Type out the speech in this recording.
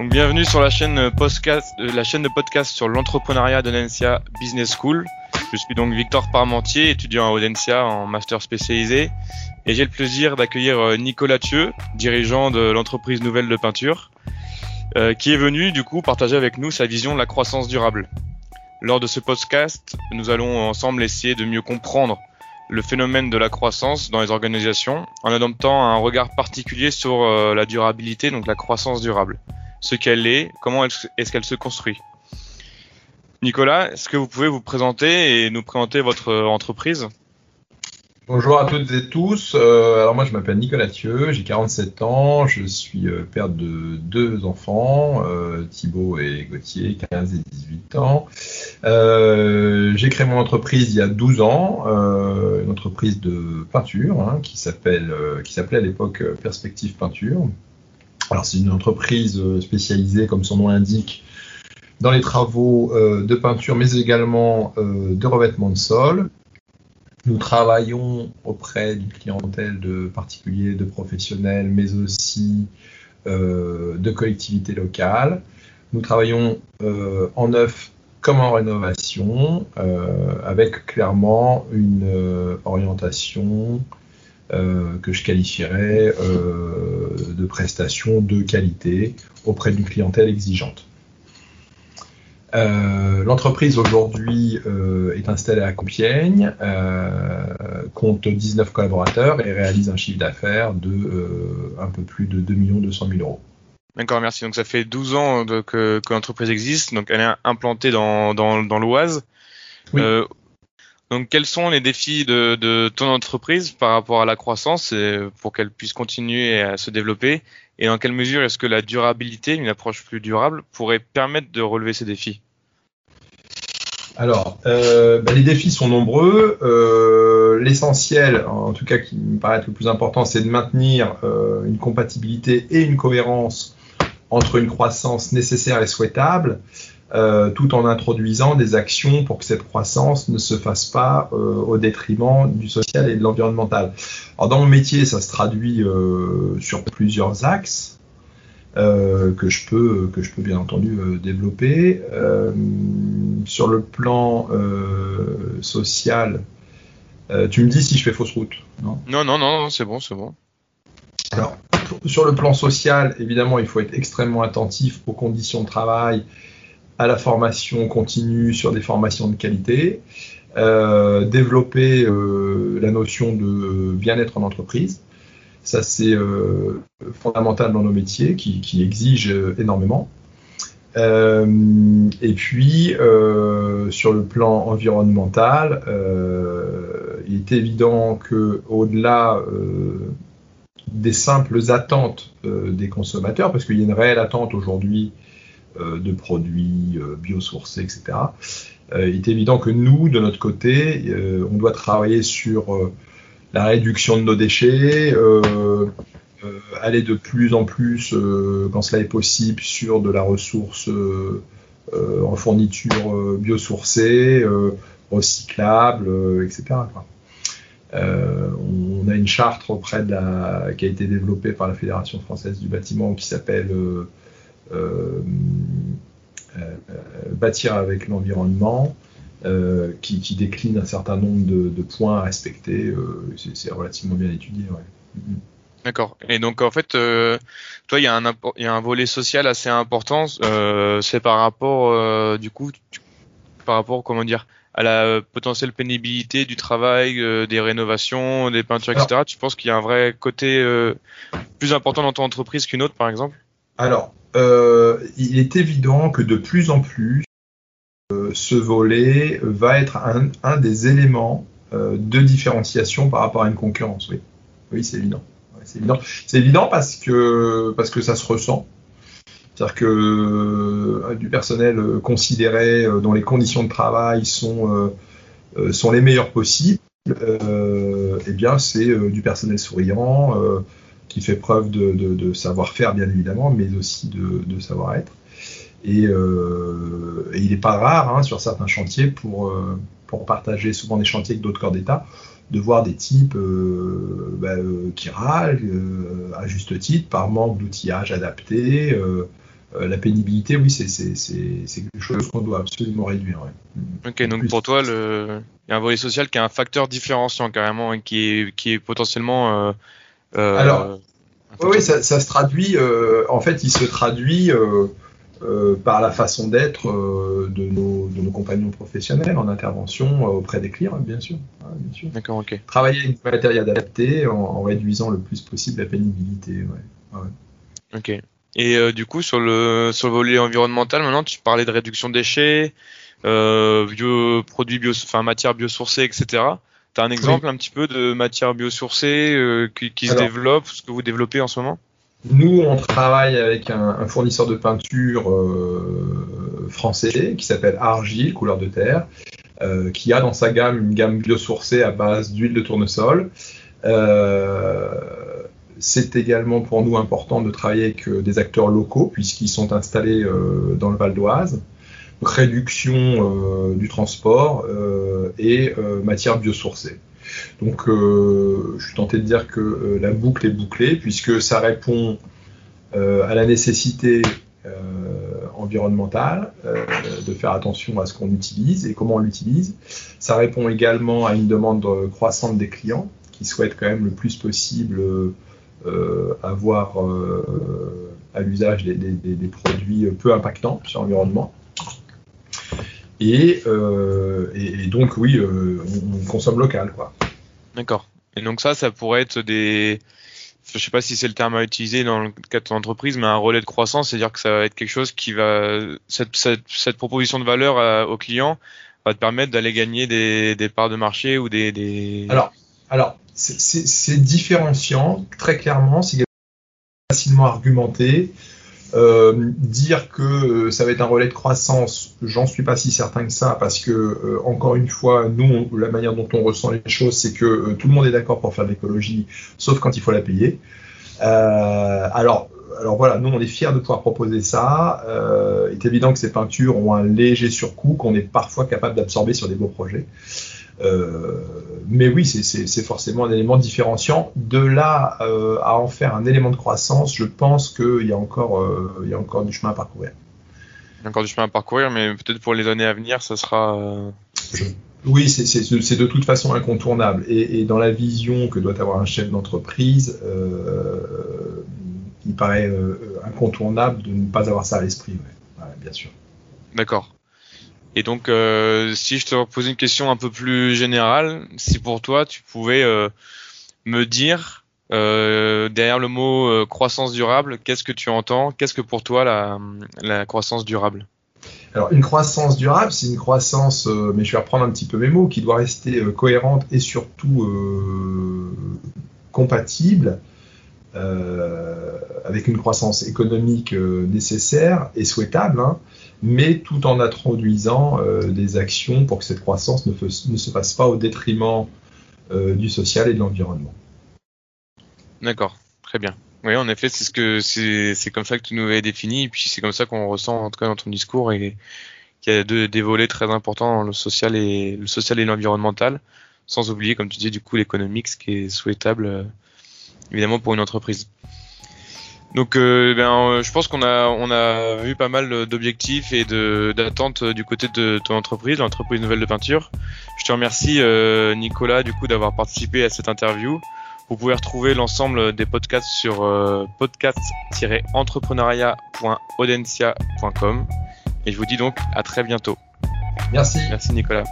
Donc, bienvenue sur la chaîne, podcast, euh, la chaîne de podcast sur l'entrepreneuriat d'Audencia Business School. Je suis donc Victor Parmentier, étudiant à Audencia en master spécialisé. Et j'ai le plaisir d'accueillir euh, Nicolas Thieu, dirigeant de l'entreprise Nouvelle de Peinture, euh, qui est venu du coup partager avec nous sa vision de la croissance durable. Lors de ce podcast, nous allons ensemble essayer de mieux comprendre le phénomène de la croissance dans les organisations en adoptant un regard particulier sur euh, la durabilité, donc la croissance durable. Ce qu'elle est, comment est-ce qu'elle se construit. Nicolas, est-ce que vous pouvez vous présenter et nous présenter votre entreprise? Bonjour à toutes et tous. Euh, alors moi je m'appelle Nicolas Thieu, j'ai 47 ans, je suis euh, père de deux enfants, euh, Thibaut et Gauthier, 15 et 18 ans. j'ai créé mon entreprise il y a 12 ans, une entreprise de peinture hein, qui qui s'appelait à l'époque Perspective Peinture. Alors c'est une entreprise spécialisée comme son nom l'indique dans les travaux de peinture mais également de revêtement de sol nous travaillons auprès d'une clientèle de particuliers, de professionnels, mais aussi euh, de collectivités locales. Nous travaillons euh, en neuf comme en rénovation, euh, avec clairement une orientation que je qualifierais de prestation de qualité auprès d'une clientèle exigeante. Euh, l'entreprise aujourd'hui euh, est installée à Compiègne, euh, compte 19 collaborateurs et réalise un chiffre d'affaires de un peu plus de 2 200 000 euros. D'accord, merci. Donc ça fait 12 ans que, l'entreprise existe, donc elle est implantée dans, dans, l'Oise. Oui. Donc quels sont les défis de, ton entreprise par rapport à la croissance pour qu'elle puisse continuer à se développer? Et dans quelle mesure est-ce que la durabilité, une approche plus durable, pourrait permettre de relever ces défis? Alors, euh, bah, les défis sont nombreux. Euh, l'essentiel, en tout cas qui me paraît le plus important, c'est de maintenir euh, une compatibilité et une cohérence entre une croissance nécessaire et souhaitable, tout en introduisant des actions pour que cette croissance ne se fasse pas au détriment du social et de l'environnemental. Alors dans mon métier, ça se traduit sur plusieurs axes. Euh, que je peux que je peux bien entendu euh, développer euh, sur le plan social. tu me dis si je fais fausse route, non Non non non, c'est bon c'est bon. Alors sur le plan social, évidemment, il faut être extrêmement attentif aux conditions de travail, à la formation continue sur des formations de qualité, développer la notion de bien-être en entreprise. Ça, c'est euh, fondamental dans nos métiers qui, qui exigent euh, énormément. Euh, et puis, sur le plan environnemental, il est évident que au-delà des simples attentes des consommateurs, parce qu'il y a une réelle attente aujourd'hui de produits biosourcés, etc. il est évident que nous, de notre côté, on doit travailler sur la réduction de nos déchets, euh, euh, aller de plus en plus, euh, quand cela est possible, sur de la ressource en fourniture biosourcée, recyclable, etc. on a une charte auprès de la, qui a été développée par la Fédération française du bâtiment qui s'appelle Bâtir avec l'environnement. Euh, qui, décline un certain nombre de, points à respecter. Euh, c'est relativement bien étudié. Mm-hmm. D'accord. Et donc en fait, euh, toi, il y, a un, y a un volet social assez important. c'est par rapport, du coup, par rapport, comment dire, à la potentielle pénibilité du travail, des rénovations, des peintures, etc. tu penses qu'il y a un vrai côté plus important dans ton entreprise qu'une autre, par exemple? Alors, il est évident que de plus en plus, ce volet va être un, des éléments euh, de différenciation par rapport à une concurrence. Oui, oui c'est évident. c'est évident. C'est évident parce que, parce que ça se ressent. C'est-à-dire que euh, du personnel considéré dont les conditions de travail sont, sont les meilleures possibles, eh bien c'est du personnel souriant qui fait preuve de, savoir-faire bien évidemment, mais aussi de savoir-être. Euh, et, il n'est pas rare hein, sur certains chantiers pour, euh, pour partager souvent des chantiers avec d'autres corps d'État de voir des types euh, bah, qui râlent à juste titre par manque d'outillage adapté, la pénibilité, oui, c'est quelque chose qu'on doit absolument réduire. Ok, donc pour toi, le... il y a un volet social qui est un facteur différenciant carrément et qui est, qui est potentiellement. Alors, oui, ça, ça, se traduit, en fait, il se traduit euh, par la façon d'être euh, de, nos, de, nos, compagnons professionnels en intervention euh, auprès des clients, bien sûr. Bien sûr. D'accord, ok. Travailler avec du matériel adapté en, en, réduisant le plus possible la pénibilité. Ouais. ouais. Ok. Et du coup, sur le, sur le volet environnemental, maintenant, tu parlais de réduction de déchets, bio, produits bio, enfin, matières biosourcées, etc. Tu as un exemple un petit peu de matières biosourcées qui, qui se développe, ce que vous développez en ce moment? Nous, on travaille avec un, fournisseur de peinture euh, français qui s'appelle Argile, couleur de terre, euh, qui a dans sa gamme une gamme biosourcée à base d'huile de tournesol. Euh, c'est également pour nous important de travailler avec des acteurs locaux puisqu'ils sont installés dans le Val d'Oise. Réduction du transport et matière biosourcée. Donc, euh, je suis tenté de dire que euh, la boucle est bouclée, puisque ça répond euh, à la nécessité environnementale de faire attention à ce qu'on utilise et comment on l'utilise. Ça répond également à une demande croissante des clients qui souhaitent quand même le plus possible avoir à l'usage des, produits peu impactants sur l'environnement. Et, donc oui, on, consomme local, quoi. D'accord. Et donc ça, ça pourrait être des, je sais pas si c'est le terme à utiliser dans le cadre de l'entreprise, mais un relais de croissance, c'est-à-dire que ça va être quelque chose qui va, cette, cette, proposition de valeur au client va te permettre d'aller gagner des, des, parts de marché ou des. des... Alors, alors c'est différenciant très clairement, c'est facilement argumenté. Euh, dire que euh, ça va être un relais de croissance, j'en suis pas si certain que ça, parce que euh, encore une fois, nous, la manière dont on ressent les choses, c'est que tout le monde est d'accord pour faire de l'écologie, sauf quand il faut la payer. alors, alors voilà, nous on est fiers de pouvoir proposer ça. il est évident que ces peintures ont un léger surcoût qu'on est parfois capable d'absorber sur des beaux projets. Euh, mais oui, c'est forcément un élément différenciant. De là euh, à en faire un élément de croissance, je pense qu'il y, a encore, euh, il y a encore du chemin à parcourir. Il y a encore du chemin à parcourir, mais peut-être pour les années à venir, ça sera. Oui, c'est de toute façon incontournable. Et, dans la vision que doit avoir un chef d'entreprise, il paraît incontournable de ne pas avoir ça à l'esprit, bien sûr. D'accord. Et donc, euh, si je te repose une question un peu plus générale, si pour toi tu pouvais euh, me dire euh, derrière le mot croissance durable, qu'est-ce que tu entends? Qu'est-ce que pour toi la croissance durable? Alors, une croissance durable, c'est une croissance, mais je vais reprendre un petit peu mes mots, qui doit rester cohérente et surtout compatible avec une croissance économique nécessaire et souhaitable, hein, mais tout en introduisant euh, des actions pour que cette croissance ne, se fasse pas au détriment euh, du social et de l'environnement. D'accord, très bien. Oui, en effet, c'est comme ça que tu nous avais défini, et puis c'est comme ça qu'on ressent en tout cas dans ton discours qu'il y a deux, volets très importants le social et le social et l'environnemental, sans oublier, comme tu dis, du coup l'économique, ce qui est souhaitable euh, évidemment pour une entreprise. Donc, euh, ben, euh, je pense qu'on a on a vu pas mal d'objectifs et d'attentes du côté de ton entreprise, l'entreprise Nouvelle de Peinture. Je te remercie euh, Nicolas du coup d'avoir participé à cette interview. Vous pouvez retrouver l'ensemble des podcasts sur euh, podcast-entrepreneuriat.audencia.com et je vous dis donc à très bientôt. Merci. Merci Nicolas.